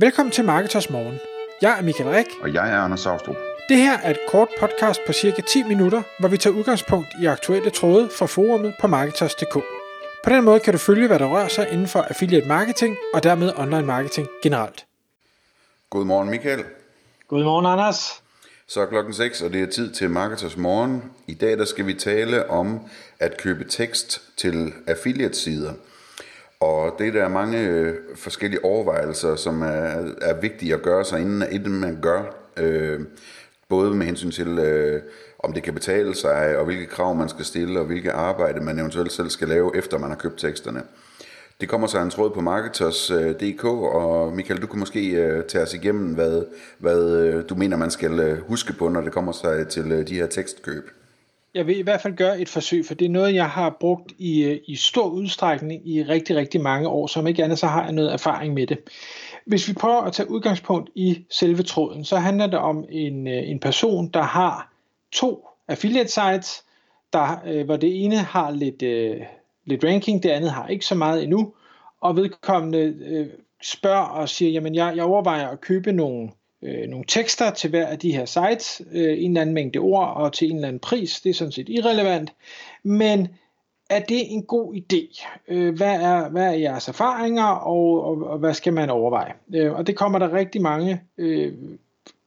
Velkommen til Marketers Morgen. Jeg er Michael Rik. Og jeg er Anders Saustrup. Det her er et kort podcast på cirka 10 minutter, hvor vi tager udgangspunkt i aktuelle tråde fra forumet på Marketers.dk. På den måde kan du følge, hvad der rører sig inden for affiliate marketing og dermed online marketing generelt. Godmorgen Michael. Godmorgen Anders. Så er klokken 6, og det er tid til Marketers Morgen. I dag der skal vi tale om at købe tekst til affiliate-sider. Og det er der mange øh, forskellige overvejelser, som er, er vigtige at gøre sig, inden, inden man gør. Øh, både med hensyn til, øh, om det kan betale sig, og hvilke krav man skal stille, og hvilke arbejde man eventuelt selv skal lave, efter man har købt teksterne. Det kommer så en tråd på marketers.dk, øh, og Michael, du kan måske øh, tage os igennem, hvad, hvad øh, du mener, man skal øh, huske på, når det kommer sig til øh, de her tekstkøb. Jeg vil i hvert fald gøre et forsøg, for det er noget, jeg har brugt i, øh, i stor udstrækning i rigtig, rigtig mange år, som ikke andet så har jeg noget erfaring med det. Hvis vi prøver at tage udgangspunkt i selve tråden, så handler det om en, øh, en person, der har to affiliate sites, der, øh, hvor det ene har lidt, lidt ranking, det andet har ikke så meget endnu, og vedkommende øh, spørger og siger, jamen jeg, jeg overvejer at købe nogle, øh, nogle tekster til hver af de her sites, øh, en eller anden mængde ord og til en eller anden pris, det er sådan set irrelevant, men er det en god idé? Øh, hvad, er, hvad er jeres erfaringer, og, og, og hvad skal man overveje? Øh, og det kommer der rigtig mange øh,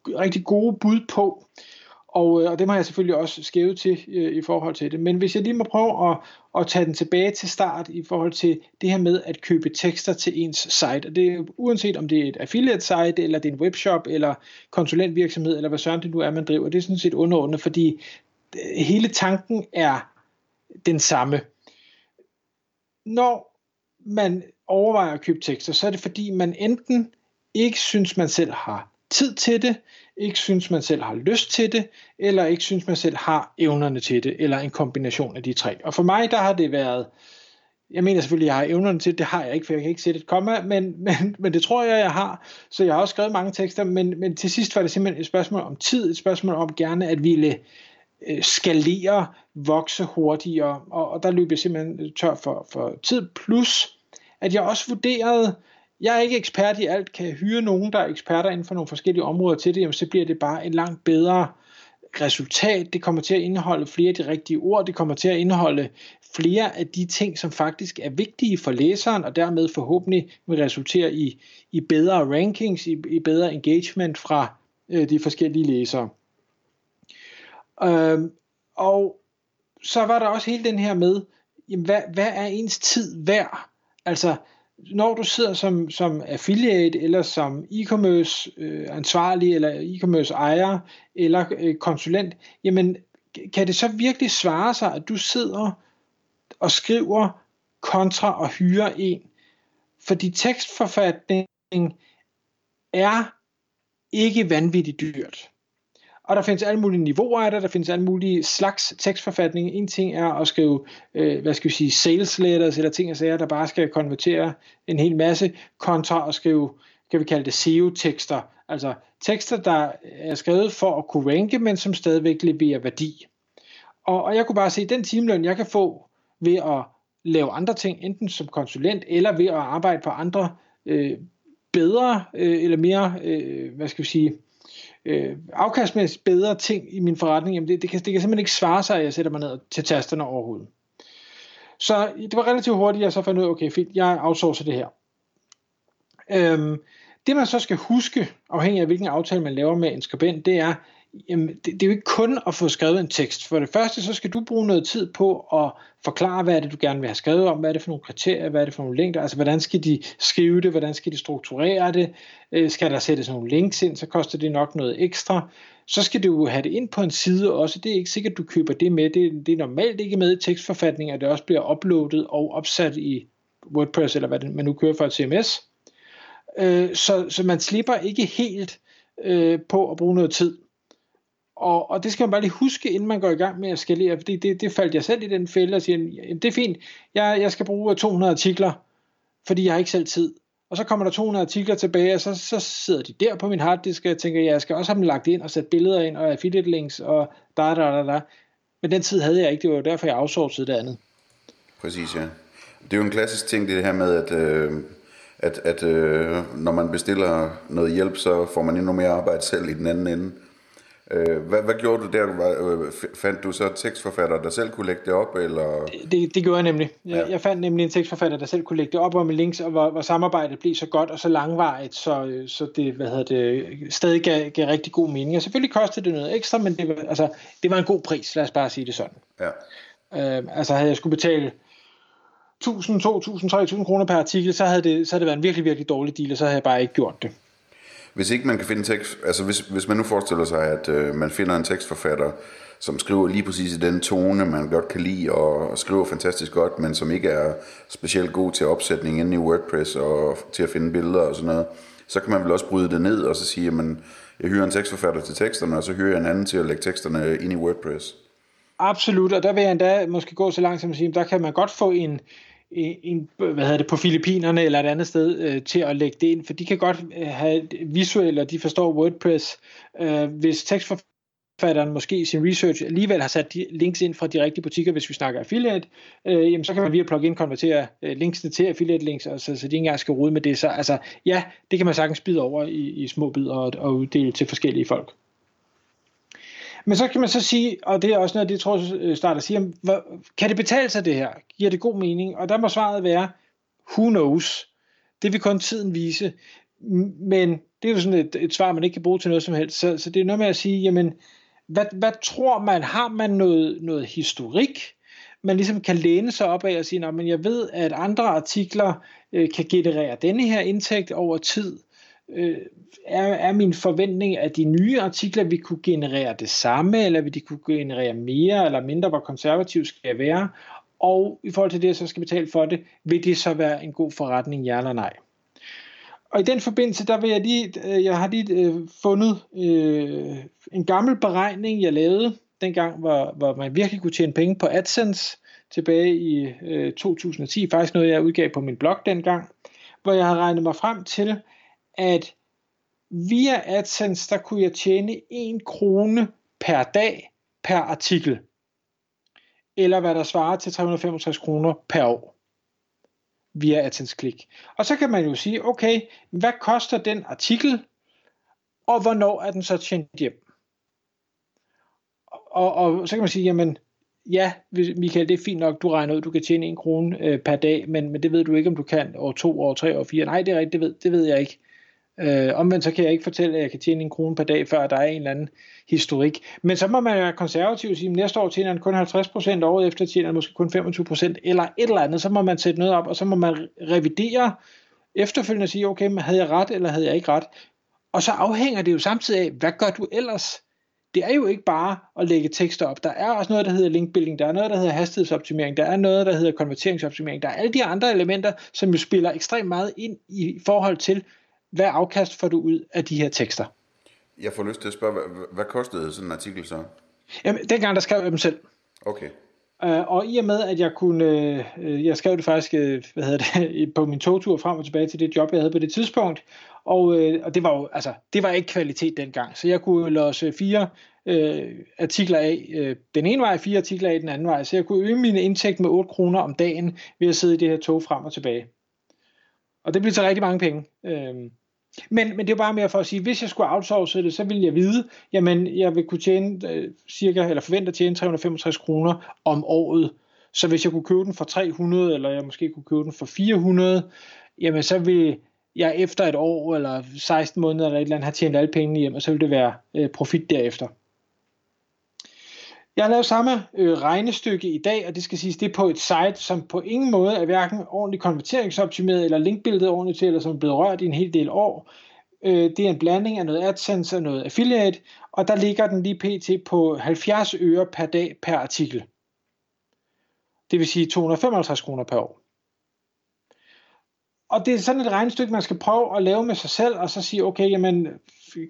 rigtig gode bud på. Øh, og øh, og det har jeg selvfølgelig også skævet til øh, i forhold til det. Men hvis jeg lige må prøve at, at tage den tilbage til start i forhold til det her med at købe tekster til ens site. Og det er uanset om det er et affiliate site, eller det er en webshop, eller konsulentvirksomhed, eller hvad søren det nu er, man driver. Det er sådan set underordnet, fordi øh, hele tanken er den samme. Når man overvejer at købe tekster, så er det fordi man enten ikke synes, man selv har tid til det, ikke synes, man selv har lyst til det, eller ikke synes, man selv har evnerne til det, eller en kombination af de tre. Og for mig, der har det været, jeg mener selvfølgelig, jeg har evnerne til det, det har jeg ikke, for jeg kan ikke sætte et komma, men, men, men det tror jeg, jeg har. Så jeg har også skrevet mange tekster, men, men til sidst var det simpelthen et spørgsmål om tid, et spørgsmål om gerne at ville øh, skalere, vokse hurtigere, og, og der løb jeg simpelthen tør for, for tid, plus at jeg også vurderede, jeg er ikke ekspert i alt, kan jeg hyre nogen, der er eksperter inden for nogle forskellige områder til det, jamen, så bliver det bare et langt bedre resultat. Det kommer til at indeholde flere af de rigtige ord, det kommer til at indeholde flere af de ting, som faktisk er vigtige for læseren, og dermed forhåbentlig vil resultere i, i bedre rankings, i, i bedre engagement fra øh, de forskellige læsere. Øhm, og så var der også hele den her med, jamen, hvad, hvad er ens tid værd? Altså, når du sidder som, som affiliate eller som e-commerce øh, ansvarlig eller e-commerce ejer eller øh, konsulent, jamen kan det så virkelig svare sig, at du sidder og skriver kontra og hyrer en? Fordi tekstforfatning er ikke vanvittigt dyrt. Og der findes alle mulige niveauer af det, der findes alle mulige slags tekstforfatning. En ting er at skrive, øh, hvad skal vi sige, sales letters, eller ting og sager, der bare skal konvertere en hel masse, kontra at skrive, kan vi kalde det SEO-tekster. Altså tekster, der er skrevet for at kunne ranke, men som stadigvæk leverer værdi. Og, og jeg kunne bare se, den timeløn, jeg kan få ved at lave andre ting, enten som konsulent, eller ved at arbejde på andre øh, bedre, øh, eller mere, øh, hvad skal vi sige, øh, afkastmæssigt bedre ting i min forretning, jamen det, det, kan, det kan simpelthen ikke svare sig, at jeg sætter mig ned til tasterne overhovedet. Så det var relativt hurtigt, jeg så fandt ud af, okay, fint, jeg outsourcer det her. Øhm, det man så skal huske, afhængig af hvilken aftale man laver med en skribent, det er, jamen, det, det er jo ikke kun at få skrevet en tekst. For det første, så skal du bruge noget tid på at forklare, hvad er det, du gerne vil have skrevet om, hvad er det for nogle kriterier, hvad er det for nogle længder, altså hvordan skal de skrive det, hvordan skal de strukturere det, øh, skal der sættes nogle links ind, så koster det nok noget ekstra. Så skal du have det ind på en side også, det er ikke sikkert, du køber det med, det, det er normalt ikke med i tekstforfatning, at det også bliver uploadet og opsat i WordPress, eller hvad det, man nu kører for et CMS. Øh, så, så man slipper ikke helt øh, på at bruge noget tid. Og, og det skal man bare lige huske, inden man går i gang med at skalere, fordi det, det faldt jeg selv i den fælde og siger, jamen, det er fint, jeg, jeg skal bruge 200 artikler, fordi jeg har ikke selv tid. Og så kommer der 200 artikler tilbage, og så, så sidder de der på min harddisk, og jeg tænker, jeg skal også have dem lagt ind og sætte billeder ind, og affiliate links, og da, da, da, da. Men den tid havde jeg ikke, det var jo derfor, jeg outsourcede det andet. Præcis, ja. Det er jo en klassisk ting, det her med, at, øh, at, at øh, når man bestiller noget hjælp, så får man endnu mere arbejde selv i den anden ende. Øh, hvad, hvad gjorde du der? Øh, fandt du så tekstforfatter, der selv kunne lægge det op? Eller? Det, det gjorde jeg nemlig. Jeg, ja. jeg fandt nemlig en tekstforfatter, der selv kunne lægge det op og med links, og hvor, hvor samarbejdet blev så godt og så langvarigt, så, så det, hvad hedder det stadig gav, gav rigtig god mening. Og selvfølgelig kostede det noget ekstra, men det var, altså, det var en god pris, lad os bare sige det sådan. Ja. Øh, altså havde jeg skulle betale 1000, 2000, 3000 kroner per artikel, så havde, det, så havde det været en virkelig, virkelig dårlig deal, og så havde jeg bare ikke gjort det. Hvis ikke man kan finde tekst, altså hvis, hvis man nu forestiller sig, at øh, man finder en tekstforfatter, som skriver lige præcis i den tone, man godt kan lide, og skriver fantastisk godt, men som ikke er specielt god til opsætning inde i WordPress og til at finde billeder og sådan noget, så kan man vel også bryde det ned og så sige, at jeg hyrer en tekstforfatter til teksterne, og så hyrer jeg en anden til at lægge teksterne ind i WordPress. Absolut, og der vil jeg endda måske gå så langt som at sige, der kan man godt få en, en, hvad hedder det, på Filippinerne eller et andet sted øh, til at lægge det ind, for de kan godt øh, have visuelt, og de forstår WordPress. Øh, hvis tekstforfatteren måske i sin research alligevel har sat de links ind fra de rigtige butikker, hvis vi snakker affiliate, øh, jamen så kan man via plugin konvertere øh, linksene til affiliate links, så så de ikke engang skal rode med det. Så altså, ja, det kan man sagtens bide over i, i små bidder og, og uddele til forskellige folk. Men så kan man så sige, og det er også noget, det tror øh, jeg starter sige, kan det betale sig det her? Giver det god mening? Og der må svaret være, who knows? Det vil kun tiden vise. Men det er jo sådan et, et svar, man ikke kan bruge til noget som helst. Så, så det er noget med at sige, jamen, hvad, hvad tror man? Har man noget, noget historik? man ligesom kan læne sig op af og sige, men jeg ved, at andre artikler øh, kan generere denne her indtægt over tid øh, er, er min forventning, at de nye artikler vil kunne generere det samme, eller vil de kunne generere mere eller mindre, hvor konservativt skal jeg være, og i forhold til det, jeg så skal betale for det, vil det så være en god forretning, ja eller nej. Og i den forbindelse, der vil jeg lige, øh, jeg har lige øh, fundet øh, en gammel beregning, jeg lavede dengang, hvor, hvor man virkelig kunne tjene penge på AdSense tilbage i øh, 2010, faktisk noget, jeg udgav på min blog dengang, hvor jeg har regnet mig frem til, at via AdSense, der kunne jeg tjene 1 krone per dag per artikel. Eller hvad der svarer til 365 kroner per år via AdSense klik. Og så kan man jo sige, okay, hvad koster den artikel, og hvornår er den så tjent hjem? Og, og så kan man sige, jamen, ja, Michael, det er fint nok, du regner ud, du kan tjene en krone øh, per dag, men, men det ved du ikke, om du kan år to, år tre, år fire. Nej, det er rigtigt, det ved, det ved jeg ikke. Øh, omvendt så kan jeg ikke fortælle, at jeg kan tjene en krone per dag, før der er en eller anden historik. Men så må man være konservativ og sige, at næste år tjener han kun 50%, året efter tjener han måske kun 25%, eller et eller andet. Så må man sætte noget op, og så må man revidere efterfølgende og sige, okay, men havde jeg ret, eller havde jeg ikke ret? Og så afhænger det jo samtidig af, hvad gør du ellers? Det er jo ikke bare at lægge tekster op. Der er også noget, der hedder linkbuilding, der er noget, der hedder hastighedsoptimering, der er noget, der hedder konverteringsoptimering, der er alle de andre elementer, som jo spiller ekstremt meget ind i forhold til, hvad afkast får du ud af de her tekster? Jeg får lyst til at spørge, hvad, hvad kostede sådan en artikel så? Jamen, dengang der skrev jeg dem selv. Okay. Uh, og i og med, at jeg kunne, uh, jeg skrev det faktisk, uh, hvad hedder det, på min togtur frem og tilbage til det job, jeg havde på det tidspunkt, og, uh, og det var jo, altså, det var ikke kvalitet dengang, så jeg kunne låse fire uh, artikler af, uh, den ene vej, fire artikler af den anden vej, så jeg kunne øge min indtægt med 8 kroner om dagen ved at sidde i det her tog frem og tilbage. Og det blev så rigtig mange penge. Uh, men, men det er bare mere for at sige, hvis jeg skulle outsource det, så ville jeg vide, jamen jeg vil kunne tjene øh, cirka, eller forvente at tjene 365 kroner om året. Så hvis jeg kunne købe den for 300, eller jeg måske kunne købe den for 400, jamen så vil jeg efter et år, eller 16 måneder, eller et eller andet, have tjent alle pengene hjem, og så vil det være øh, profit derefter. Jeg har lavet samme øh, regnestykke i dag, og det skal siges, det er på et site, som på ingen måde er hverken ordentligt konverteringsoptimeret eller linkbilledet ordentligt til, eller som er blevet rørt i en hel del år. Øh, det er en blanding af noget AdSense og noget affiliate, og der ligger den lige pt. på 70 øre per dag per artikel. Det vil sige 255 kroner per år. Og det er sådan et regnestykke, man skal prøve at lave med sig selv, og så sige, okay, jamen,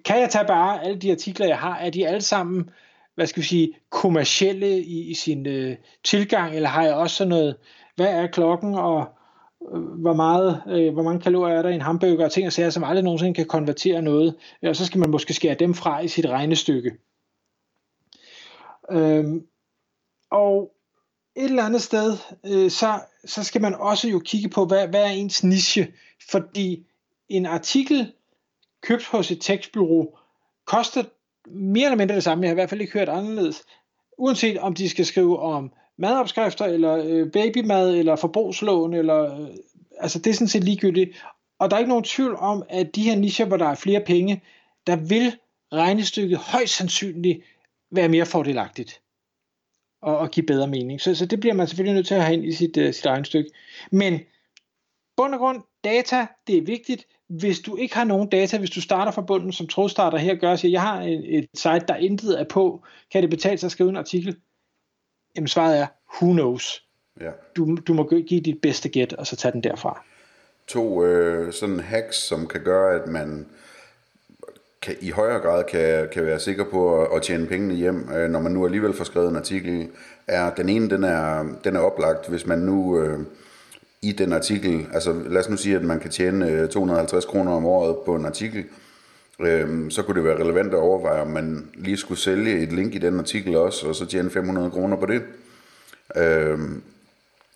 kan jeg tage bare alle de artikler, jeg har, er de alle sammen hvad skal vi sige, kommercielle i, i sin øh, tilgang, eller har jeg også sådan noget, hvad er klokken, og øh, hvor, meget, øh, hvor mange kalorier er der i en hamburger, og ting og sager, som aldrig nogensinde kan konvertere noget, øh, og så skal man måske skære dem fra i sit regnestykke. Øhm, og et eller andet sted, øh, så, så skal man også jo kigge på, hvad, hvad er ens niche? fordi en artikel købt hos et tekstbyrå koster mere eller mindre det samme. Jeg har i hvert fald ikke hørt anderledes. Uanset om de skal skrive om madopskrifter, eller øh, babymad, eller forbrugslån, eller, øh, altså det er sådan set ligegyldigt. Og der er ikke nogen tvivl om, at de her nicher, hvor der er flere penge, der vil regnestykket højst sandsynligt være mere fordelagtigt og, og give bedre mening. Så, så det bliver man selvfølgelig nødt til at have ind i sit, uh, sit stykke. Men bund og grund, data, det er vigtigt. Hvis du ikke har nogen data, hvis du starter fra bunden, som trådstarter her gør, siger, jeg har et, et site, der intet er på, kan det betale sig at skrive en artikel? Jamen svaret er, who knows? Ja. Du, du må give dit bedste gæt, og så tage den derfra. To øh, sådan hacks, som kan gøre, at man kan, i højere grad kan, kan være sikker på at, at tjene pengene hjem, øh, når man nu alligevel får skrevet en artikel, er den ene, den er, den er oplagt, hvis man nu øh, i den artikel, altså lad os nu sige, at man kan tjene øh, 250 kroner om året på en artikel, øh, så kunne det være relevant at overveje, om man lige skulle sælge et link i den artikel også, og så tjene 500 kroner på det. Øh,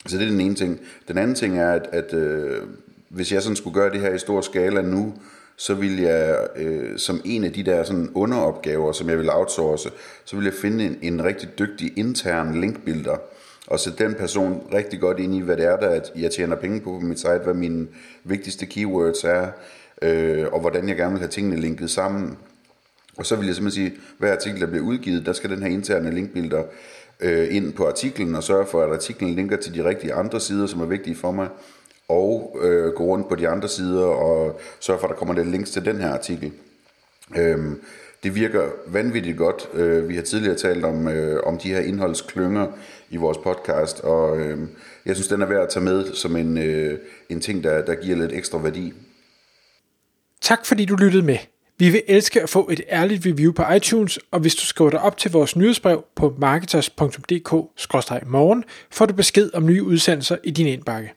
så det er den ene ting. Den anden ting er, at, at øh, hvis jeg sådan skulle gøre det her i stor skala nu, så vil jeg øh, som en af de der sådan underopgaver, som jeg vil outsource, så vil jeg finde en, en rigtig dygtig intern linkbuilder, og sætte den person rigtig godt ind i, hvad det er, der at jeg tjener penge på på mit site, hvad mine vigtigste keywords er, øh, og hvordan jeg gerne vil have tingene linket sammen. Og så vil jeg simpelthen sige, hver artikel, der bliver udgivet, der skal den her interne linkbilder øh, ind på artiklen og sørge for, at artiklen linker til de rigtige andre sider, som er vigtige for mig og øh, gå rundt på de andre sider og sørge for, at der kommer lidt links til den her artikel. Øh, det virker vanvittigt godt. Øh, vi har tidligere talt om, øh, om de her indholdsklynger i vores podcast, og øh, jeg synes, den er værd at tage med som en, øh, en ting, der, der giver lidt ekstra værdi. Tak fordi du lyttede med. Vi vil elske at få et ærligt review på iTunes, og hvis du skriver dig op til vores nyhedsbrev på marketers.dk-morgen, får du besked om nye udsendelser i din indbakke.